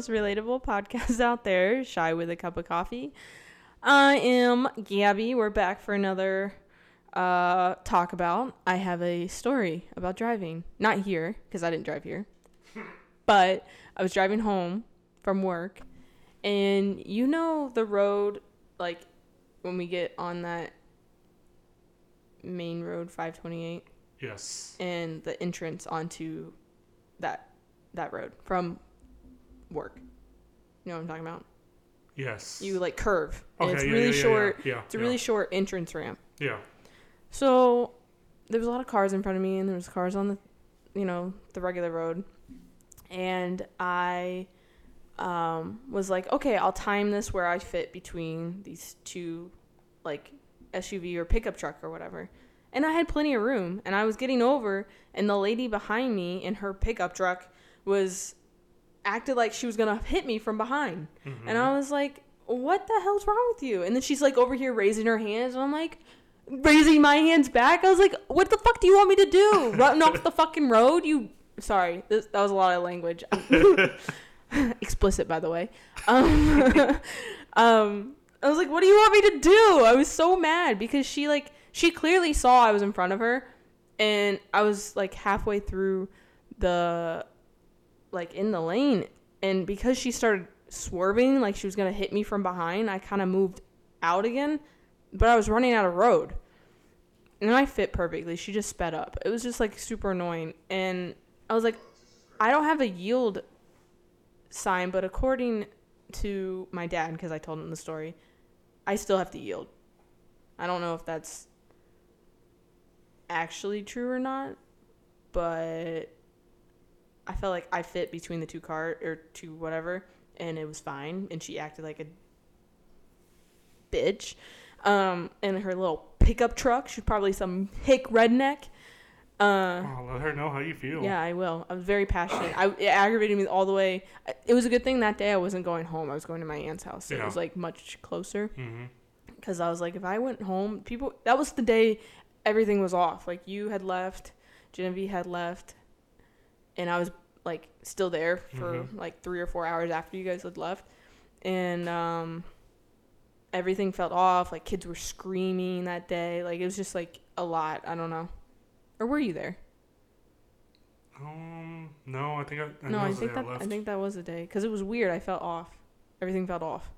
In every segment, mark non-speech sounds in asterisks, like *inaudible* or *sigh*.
most relatable podcast *laughs* out there, Shy with a Cup of Coffee. I am Gabby. We're back for another uh, talk about. I have a story about driving. Not here, because I didn't drive here. *laughs* but I was driving home from work, and you know the road, like when we get on that main road 528 Yes. and the entrance onto that that road from work. You know what I'm talking about? Yes. You like curve. And it's yeah, really yeah, yeah, short. Yeah. yeah, It's a really short entrance ramp. Yeah. So there was a lot of cars in front of me and there was cars on the you know, the regular road. And I um, was like, okay, I'll time this where I fit between these two like SUV or pickup truck or whatever. And I had plenty of room and I was getting over and the lady behind me in her pickup truck was acted like she was to hit me from behind. Mm-hmm. And I was like, what the hell's wrong with you? And then she's like over here raising her hands. And I'm like, raising my hands back. I was like, what the fuck do you want me to do? *laughs* Run off the fucking road? You. Sorry, this, that was a lot of language. *laughs* *laughs* Explicit, by the way. Um, um, I was like, what do you want me to do? I was so mad because she, like, she clearly saw I was in front of her. And I was, like, halfway through the, like, in the lane. And because she started swerving, like she was going to hit me from behind, I kind of moved out again. But I was running out of road. And I fit perfectly. She just sped up. It was just, like, super annoying. And I was like, I don't have a yield sign, but according to my dad, because I told him the story, I still have to yield. I don't know if that's actually true or not, but I felt like I fit between the two car or two whatever, and it was fine. And she acted like a bitch. Um, in her little pickup truck, she's probably some hick redneck. Uh, Oh, let her know how you feel. yeah, I will. I was very passionate. I it aggravated me all the way. It was a good thing that day I wasn't going home. I was going to my aunt's house. So It was like much closer Mm-hmm. because I was like, if I went home, people. That was the day everything was off. Like you had left, Genevieve had left, and I was like still there for Mhm. like three or four hours after you guys had left, and um, everything felt off. Like kids were screaming that day. Like it was just like a lot. I don't know. Or were you there? Um. No, I think I. I no, I it was the think that left. I think that was the day because it was weird. I felt off. Everything felt off.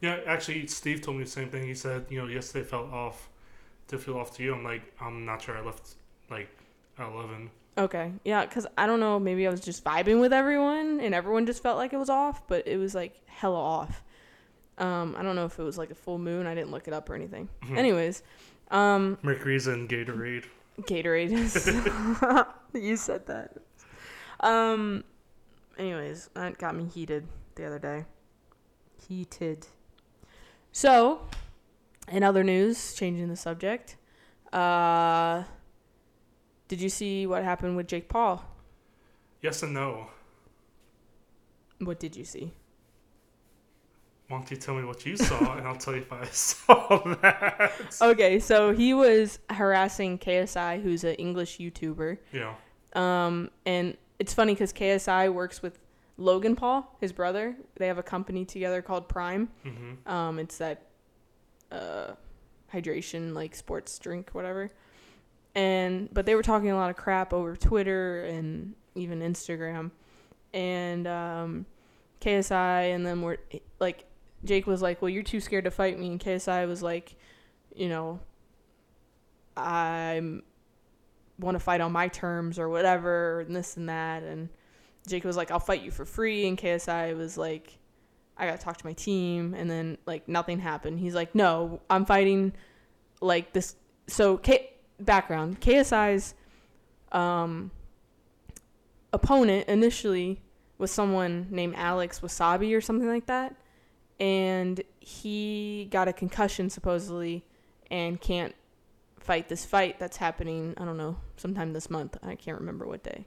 Yeah, actually, Steve told me the same thing. He said, you know, yesterday felt off. Did feel off to you? I'm like, I'm not sure. I left like at eleven. Okay, yeah, because I don't know. Maybe I was just vibing with everyone, and everyone just felt like it was off, but it was like hella off. Um, I don't know if it was like a full moon. I didn't look it up or anything. Mhm. Anyways, um, Mercury's in Gatorade. Gatorade. *laughs* *laughs* you said that. Um. Anyways, that got me heated the other day. Heated. So, in other news, changing the subject. Uh, did you see what happened with Jake Paul? Yes and no. What did you see? Why don't you tell me what you saw, and I'll tell you if I *laughs* saw that. Okay, so he was harassing KSI, who's an English YouTuber. Yeah. Um, and it's funny because KSI works with Logan Paul, his brother. They have a company together called Prime. Mm-hmm. Um, it's that uh, hydration, like sports drink, whatever. And but they were talking a lot of crap over Twitter and even Instagram. And um, KSI and them were like, Jake was like, "Well, you're too scared to fight me," and KSI was like, "You know, I'm want to fight on my terms or whatever, and this and that." And Jake was like, "I'll fight you for free," and KSI was like, "I gotta talk to my team." And then like nothing happened. He's like, "No, I'm fighting like this." So K background KSI's um opponent initially was someone named Alex Wassabi or something like that. And he got a concussion supposedly and can't fight this fight that's happening, I don't know, sometime this month. I can't remember what day.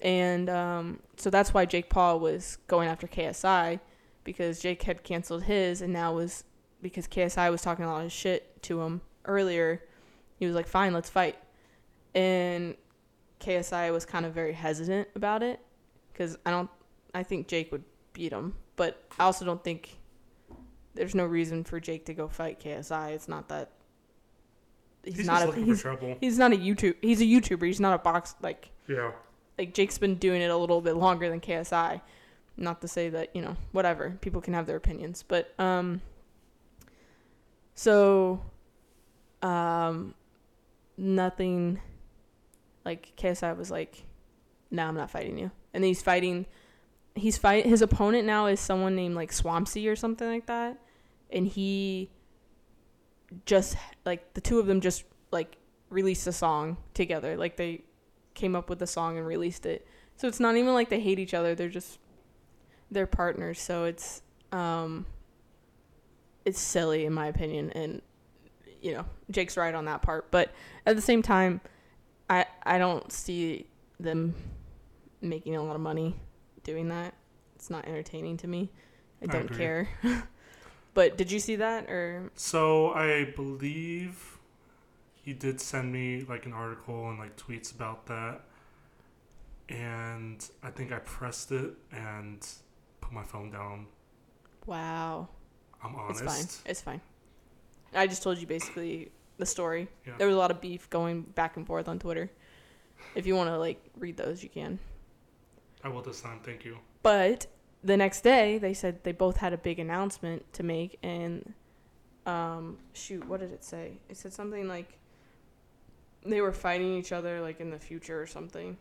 And um, so that's why Jake Paul was going after KSI because Jake had canceled his and now was because KSI was talking a lot of shit to him earlier. He was like, fine, let's fight. And KSI was kind of very hesitant about it because I don't, I think Jake would beat him. But I also don't think there's no reason for Jake to go fight KSI. It's not that he's, He's, not a looking he's, for trouble. he's not a YouTube he's a YouTuber. He's not a box like Yeah. like Jake's been doing it a little bit longer than KSI. Not to say that, you know, whatever. People can have their opinions. But um so um nothing like KSI was like, No, I'm not fighting you. And he's fighting he's fight his opponent now is someone named like Swampsy or something like that. And he just like the two of them just like released a song together. Like they came up with a song and released it. So it's not even like they hate each other. They're just they're partners. So it's um it's silly in my opinion and you know, Jake's right on that part, but at the same time I I don't see them making a lot of money doing that. It's not entertaining to me. I I don't agree. care. *laughs* but did you see that or So I believe he did send me like an article and like tweets about that. And I think I pressed it and put my phone down. wow. I'm honest. It's fine. It's fine. I just told you basically the story. Yeah. There was a lot of beef going back and forth on Twitter. If you want to like read those, you can. I will this time. Thank you. But the next day, they said they both had a big announcement to make, and um, shoot, what did it say? It said something like they were fighting each other like in the future or something.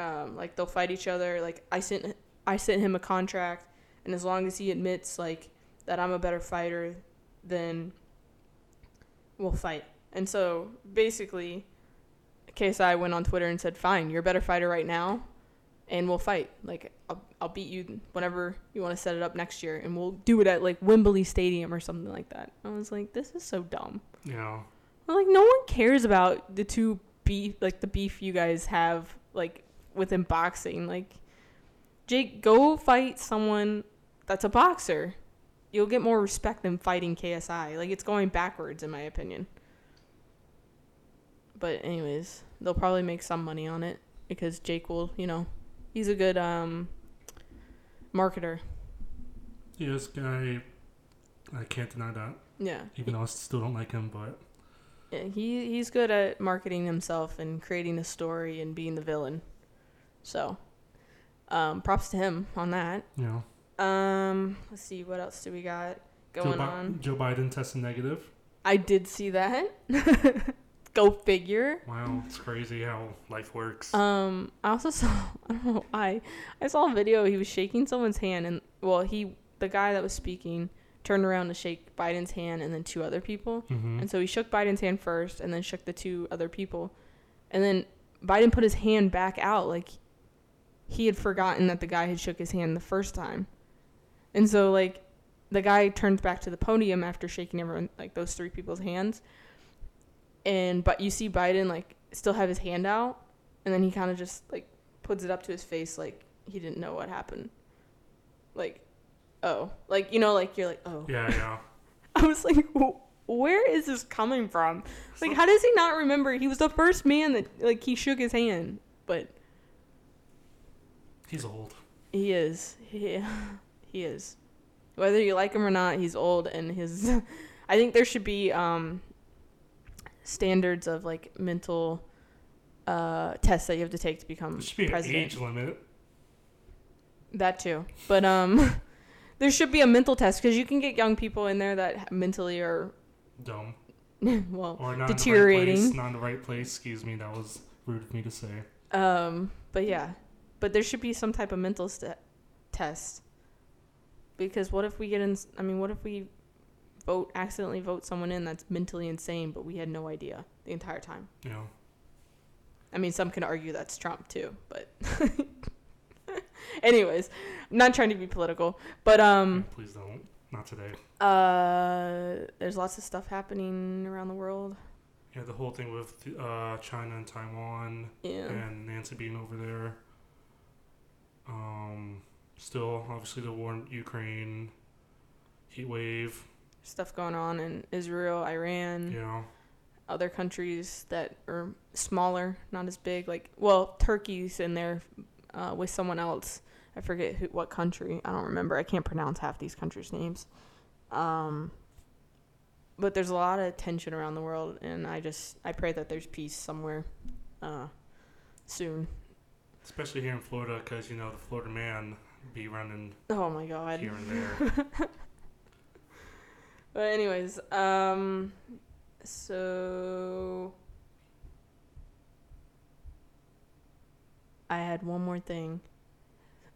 Um, like they'll fight each other. Like I sent I sent him a contract, and as long as he admits like that I'm a better fighter, then we'll fight. And so basically, KSI went on Twitter and said, "Fine, you're a better fighter right now." and we'll fight. Like I'll, I'll beat you whenever you want to set it up next year, and we'll do it at like Wembley Stadium or something like that. I was like, this is so dumb. Know, I'm like, no one cares about the two beef, like the beef you guys have, like within boxing. Like, Jake, go fight someone that's a boxer. You'll get more respect than fighting KSI. Like, it's going backwards, in my opinion. But anyways, they'll probably make some money on it because Jake will, you know, he's a good um marketer. yes, guy. I can't deny that. Yeah. Even though I still don't like him, but Yeah, he he's good at marketing himself and creating a story and being the villain. So, um, props to him on that. know, Um, let's see what else do we got Joe, going Bi- on. Joe Biden tested negative. I did see that. *laughs* Go figure. Wow, it's crazy how life works. Um, I also saw *laughs* I don't know why I saw a video. He was shaking someone's hand, and well, he the guy that was speaking turned around to shake Biden's hand, and then two other people. hmm And so he shook Biden's hand first and then shook the two other people. And then Biden put his hand back out like he had forgotten that the guy had shook his hand the first time. And so like the guy turns back to the podium after shaking everyone like those three people's hands. And but you see Biden like still have his hand out and then he kind of just like puts it up to his face like he didn't know what happened. Like oh, like you know like you're like oh. Yeah, yeah. *laughs* I was like, where is this coming from? Like, how does he not remember? He was the first man that like he shook his hand, but He's old. he is, he, he is. Whether you like him or not, he's old, and his. *laughs* I think there should be um standards of like mental uh tests that you have to take to become should be an president. age limit. That too, but um, *laughs* there should be a mental test because you can get young people in there that mentally are Dumb. *laughs* well Or not deteriorating. In the right place. Not in the right place. Excuse me. That was rude of me to say. Um, but yeah, but there should be some type of mental st- test. Because what if we get in? I mean, what if we vote accidentally vote someone in that's mentally insane, but we had no idea the entire time? Know. I mean, some can argue that's Trump too, but. *laughs* Anyways, I'm not trying to be political, but um, Please don't. Not today. uh, there's lots of stuff happening around the world. Yeah, the whole thing with uh, China and Taiwan Yeah. and Nancy being over there. Um, still, obviously, the war in Ukraine, heat wave. Stuff going on in Israel, Iran. You know, other countries that are smaller, not as big. Like, well, Turkey's in there uh, with someone else. I forget who, what country. I don't remember. I can't pronounce half these countries' names. Um, but there's a lot of tension around the world, and I just I pray that there's peace somewhere, uh, soon. Especially here in Florida, because you know the Florida man be running Oh my god. here and there. *laughs* But anyways, um, so I had one more thing.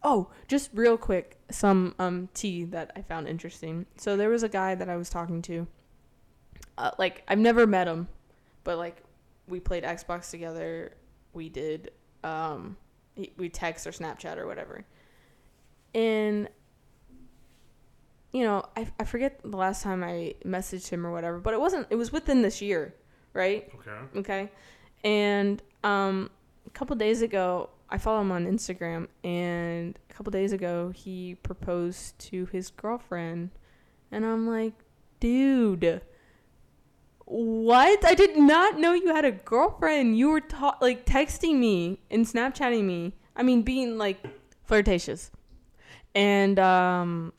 Oh, just real quick, some um tea that I found interesting. So there was a guy that I was talking to. Uh, like I've never met him, but like we played Xbox together. We did um he- we text or Snapchat or whatever. And you know, I, I forget the last time I messaged him or whatever, but it wasn't, it was within this year, right? Okay. Okay. And um, a couple days ago, I follow him on Instagram, and a couple days ago, he proposed to his girlfriend. And I'm like, dude, what? I did not know you had a girlfriend. You were ta- like texting me and Snapchatting me. I mean, being like flirtatious. And um,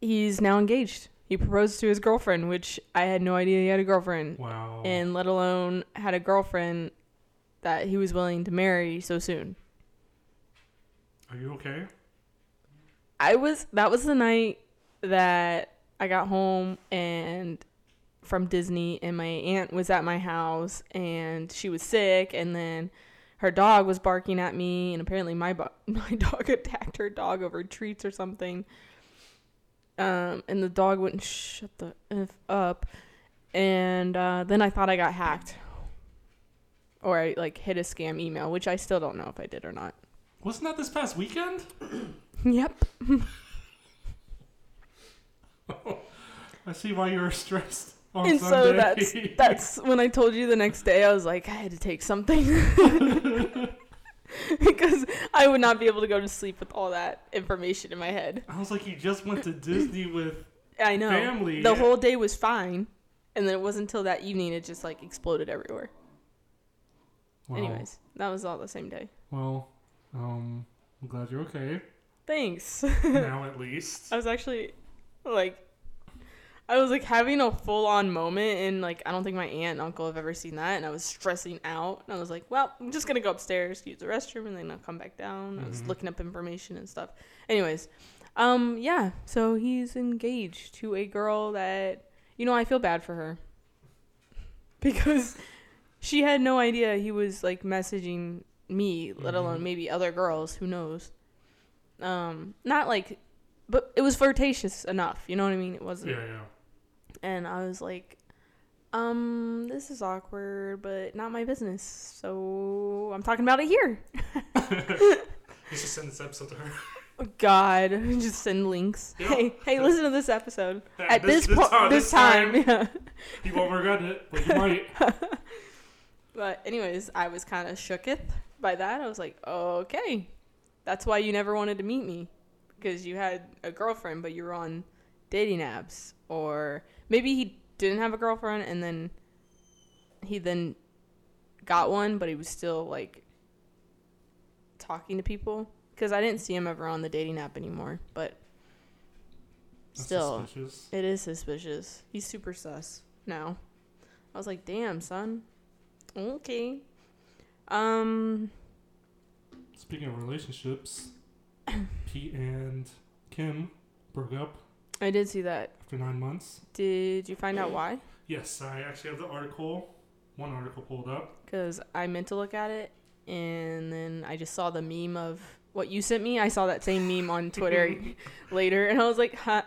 he's now engaged. He proposed to his girlfriend, which I had no idea he had a girlfriend Wow. and let alone had a girlfriend that he was willing to marry so soon. Are you okay? I was that was the night that I got home and from Disney and my aunt was at my house and she was sick and then her dog was barking at me and apparently my bo- *laughs* my dog attacked her dog over treats or something. Um, and the dog wouldn't shut the f up, and uh, then I thought I got hacked, or I like hit a scam email, which I still don't know if I did or not. Wasn't that this past weekend? *clears throat* Yep. *laughs* I see why you were stressed and so that's *laughs* that's when I told you the next day I was like I had to take something *laughs* because I would not be able to go to sleep with all that information in my head. I was like, you just went to Disney with I know family. the whole day was fine, and then it wasn't until that evening it just like exploded everywhere. Well, Anyways, that was all the same day. Well, um, I'm glad you're okay Thanks. *laughs* now, at least. I was actually like I was like having a full on moment and like I don't think my aunt and uncle have ever seen that and I was stressing out and I was like, Well, I'm just gonna go upstairs, use the restroom and then I'll come back down. I was Mhm. looking up information and stuff. Anyways, um yeah, so he's engaged to a girl that you know, I feel bad for her. *laughs* Because she had no idea he was like messaging me, let alone Mhm. maybe other girls, who knows. Um not like but it was flirtatious enough, you know what I mean? It wasn't Yeah, yeah. And I was like, um, this is awkward, but not my business. So I'm talking about it here. *laughs* You should send this episode to her. Oh, God, *laughs* just send links. Hey, hey, listen to this episode at this this po- this this time. time. Yeah. *laughs* You won't regret it, but you might. But anyways, I was kind of shooketh by that. I was like, okay, that's why you never wanted to meet me because you had a girlfriend, but you were on dating apps, or maybe he didn't have a girlfriend and then he then got one, but he was still like talking to people because I didn't see him ever on the dating app anymore. But That's still, suspicious. it is suspicious. He's super sus now. I was like, damn, son. Okay. Um, Speaking of relationships, Pete and Kim broke up I did see that. after nine months. Did you find out why? Yes, I actually have the article, one article pulled up. Because I meant to look at it, and then I just saw the meme of what you sent me. I saw that same meme on Twitter *laughs* later, and I was like, huh.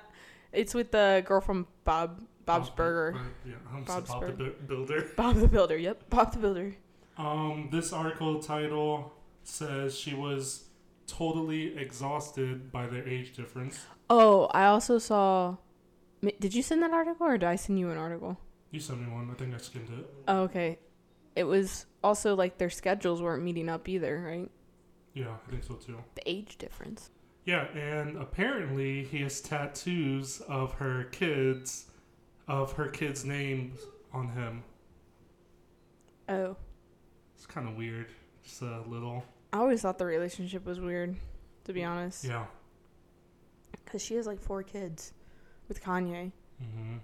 It's with the girl from Bob Bob's Bob- Burger. or- yeah, I'm Bob's Bob the Bu- Builder. *laughs* Bob the Builder. Yep, Bob the Builder. Um, this article title says she was totally exhausted by their age difference. Oh, I also saw. Did you send that article, or did I send you an article? You sent me one. I think I skimmed it. Oh, okay. It was also like their schedules weren't meeting up either, right? Yeah, I think so too. The age difference. Yeah, and apparently he has tattoos of her kids, of her kids' names on him. Oh. It's kind of weird. Just a little. I always thought the relationship was weird. to be honest. Yeah. Because she has like four kids with Kanye. hmm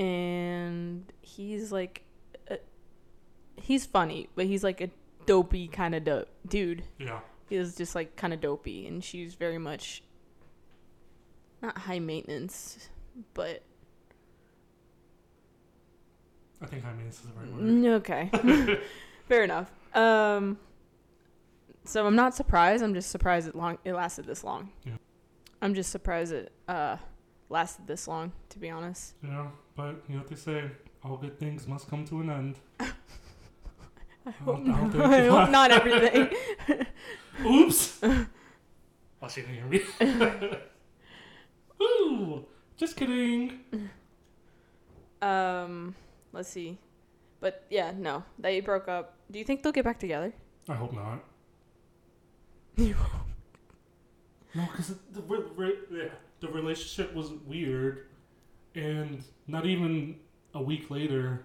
And he's like, a, he's funny, but he's like a dopey kind of do- dude. Yeah. He is just like kind of dopey. And she's very much not high maintenance, but I think high maintenance is the right word. Mm, okay. *laughs* Fair enough. Um, so I'm not surprised. I'm just surprised it long it lasted this long. Yeah. I'm just surprised it uh lasted this long. To be honest. Yeah, but you know what they say: all good things must come to an end. *laughs* I hope, I don't not, think- *laughs* I hope not everything. *laughs* Oops. oh, she didn't hear me. Ooh, just kidding. um, let's see. But yeah, no, they broke up. Do you think they'll get back together? I hope not. You *laughs* No, because the yeah, the relationship was weird, and not even a week later.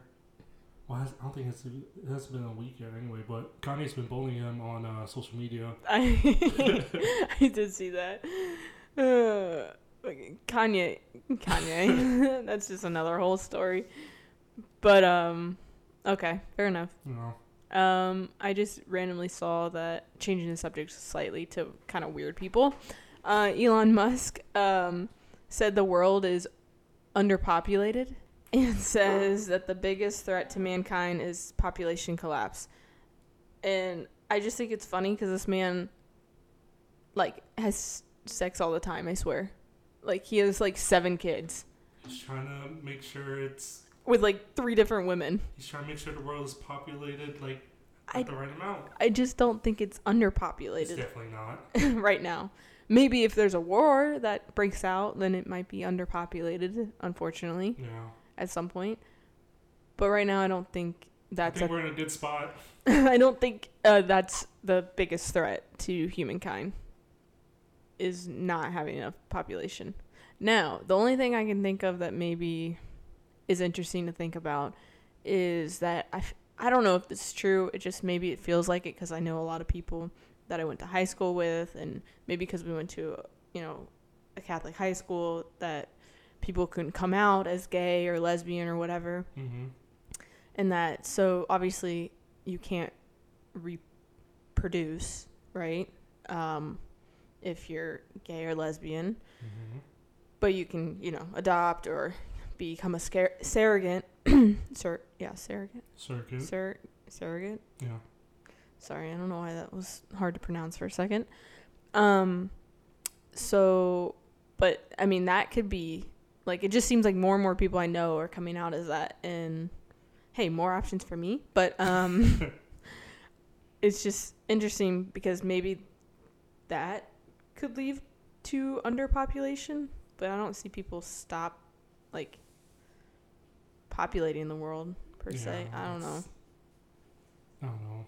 Well, I don't think it's it hasn't been a week yet anyway. But Kanye's been bullying him on uh, social media. *laughs* I I did see that. Uh, Kanye, Kanye. *laughs* That's just another whole story. But um, okay, fair enough. You know, Um, I just randomly saw that changing the subject slightly to kind of weird people. Uh, Elon Musk um said the world is underpopulated and *laughs* says that the biggest threat to mankind is population collapse. And I just think it's funny because this man, like, has sex all the time. I swear, like he has like seven kids he's trying to make sure it's with like three different women. he's trying to make sure the world is populated like I- at the right amount. I just don't think it's It's underpopulated definitely not. *laughs* right now. Maybe if there's a war that breaks out, then it might be underpopulated, unfortunately, Yeah, at some point. But right now, I don't think that's I think a we're in a good spot. *laughs* I don't think uh, that's the biggest threat to humankind is not having enough population. Now, the only thing I can think of that maybe is interesting to think about is that I, f- I don't know if this is true. It just maybe it feels like it because I know a lot of people that I went to high school with, and maybe because we went to you know a Catholic high school that people couldn't come out as gay or lesbian or whatever. Hmm and that so obviously you can't reproduce right? Um, if you're gay or lesbian. Hmm but you can you know adopt or become a scar- surrogate *clears throat* Sur- yeah surrogate Circuit. Sur- surrogate yeah. sorry i don't know why that was hard to pronounce for a second um so but i mean that could be like it just seems like more and more people i know are coming out as that and hey more options for me but um *laughs* it's just interesting because maybe that could lead to underpopulation but i don't see people stop like populating the world per se i don't know I don't know.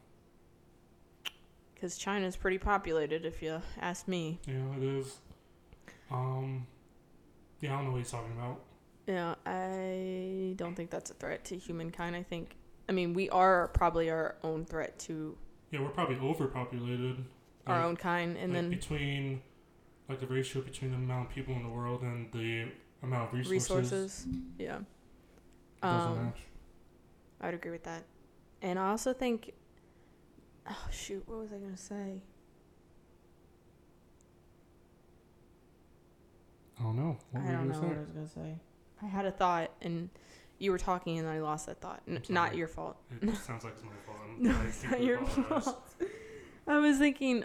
because china's pretty populated if you ask me Yeah, it is. Um, yeah, I don't know what he's talking about. Yeah, I don't think that's a threat to humankind. I think, I mean, we are probably our own threat to Yeah, we're probably overpopulated. our Like- own kind, and like then between, like the ratio between the amount of people in the world and the amount of resources, resources. Yeah, Um. I would agree with that. And I also think, oh shoot, what was I gonna say? I don't know. What I don't know gonna what? I was gonna say. I had a thought, and you were talking, and I lost that thought. N- not your fault. It *laughs* sounds like it's my fault. I'm- No, it's not your apologize. fault. *laughs* I was thinking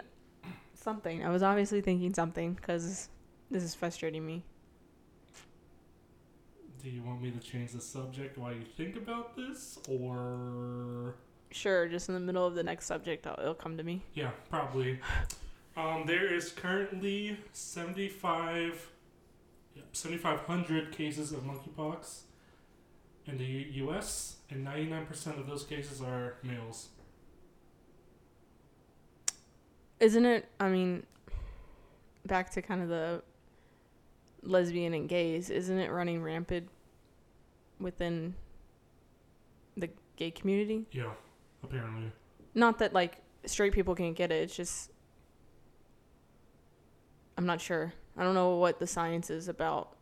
something. I was obviously thinking something because this is frustrating me. Do you want me to change the subject while you think about this, or Sure, just in the middle of the next subject, it'll come to me. yeah, probably. Um, there is currently seventy-five, yep, seventy-five hundred cases of monkeypox in the U- U.S., and ninety-nine percent of those cases are males. Isn't it? I mean, back to kind of the lesbian and gays. Isn't it running rampant within the gay community? Yeah, apparently. Not that like straight people can't get it. It's just I'm not sure. I don't know what the science is about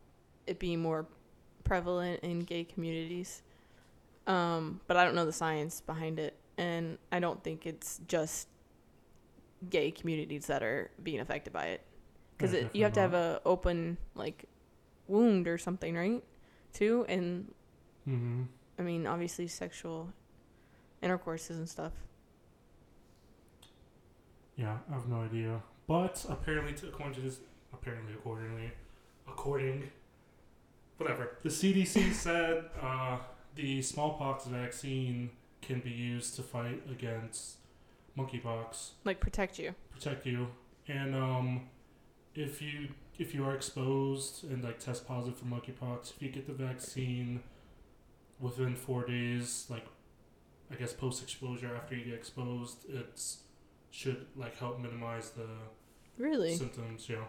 it being more prevalent in gay communities. Um, but I don't know the science behind it, and I don't think it's just gay communities that are being affected by it. Because Yeah, you have to have definitely a open like wound or something, right? Too, and Mm-hmm. I mean, obviously, sexual intercourses and stuff. Yeah, I have no idea. But apparently, to, according to this, apparently, accordingly, according, whatever, the CDC *laughs* said uh, the smallpox vaccine can be used to fight against monkeypox, Like protect you. protect you, and um, if you if you are exposed and like test positive for monkeypox, if you get the vaccine within four days, like I guess post exposure after you get exposed, it's should like help minimize the Really? symptoms. Yeah.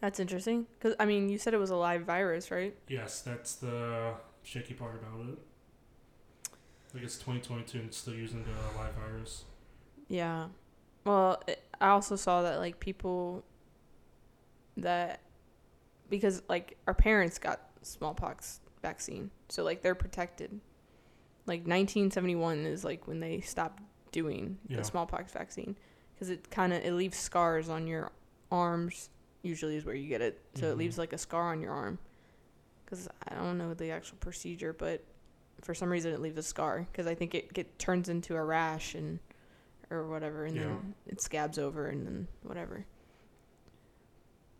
That's interesting. Because, I mean, you said it was a live virus, right? Yes, that's the shaky part about it. Like it's 2022 and still using the live virus. Yeah. Well, it, I also saw that, like, people that, because, like, our parents got smallpox vaccine. So, like, they're protected. Like, 1971 is, like, when they stopped doing Yeah. the smallpox vaccine. Because it kind of, it leaves scars on your arms, usually is where you get it. So it Mhm. leaves, like, a scar on your arm. Because I don't know the actual procedure, but for some reason it leaves a scar. Because I think it get, turns into a rash and or whatever, and Yeah. then it scabs over, and then whatever.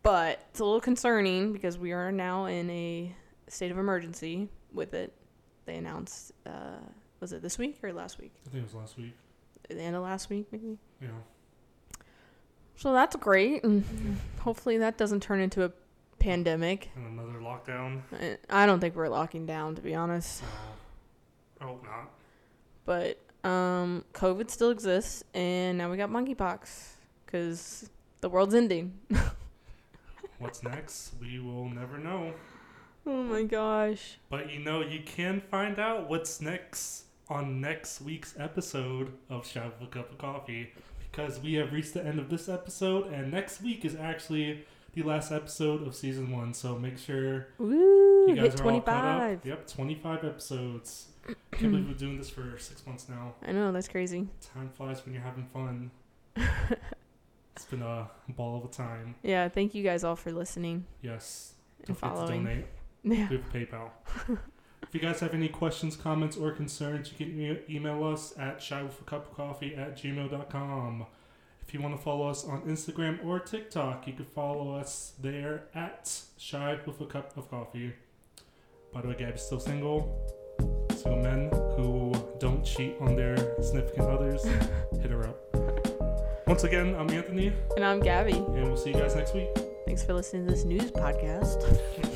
But it's a little concerning because we are now in a state of emergency with it. They announced, uh, was it this week or last week? I think it was last week. The end of last week, maybe. Yeah. So that's great, and hopefully that doesn't turn into a pandemic. And another lockdown. I- don't think we're locking down, to be honest. So I hope not. But um, COVID still exists, and now we got monkeypox because the world's ending. *laughs* What's next? We will never know. Oh my gosh. But you know, you can find out what's next on next week's episode of Shy with a Cup of Coffee because we have reached the end of this episode, and next week is actually the last episode of season one. So make sure Woo! you guys Hit are all caught up. Yep, 25 episodes. Can't believe we're doing this for six months now. I know, that's crazy. Time flies when you're having fun. *laughs* it's been a ball of a time. Yeah, thank you guys all for listening Yes. and Don't forget following. donate. *laughs* Yeah. We have PayPal. if you guys have any questions, comments, or concerns, you can e- email us at shywithacupofcoffee at gmail.com. If you want to follow us on Instagram or TikTok, you can follow us there at Shy with a Cup of Coffee. By the way, Gabby's still single. Single men who don't cheat on their significant others, *laughs* hit her up. Once again, I'm Anthony, And I'm Gabby. and we'll see you guys next week. Thanks for listening to this news podcast. *laughs*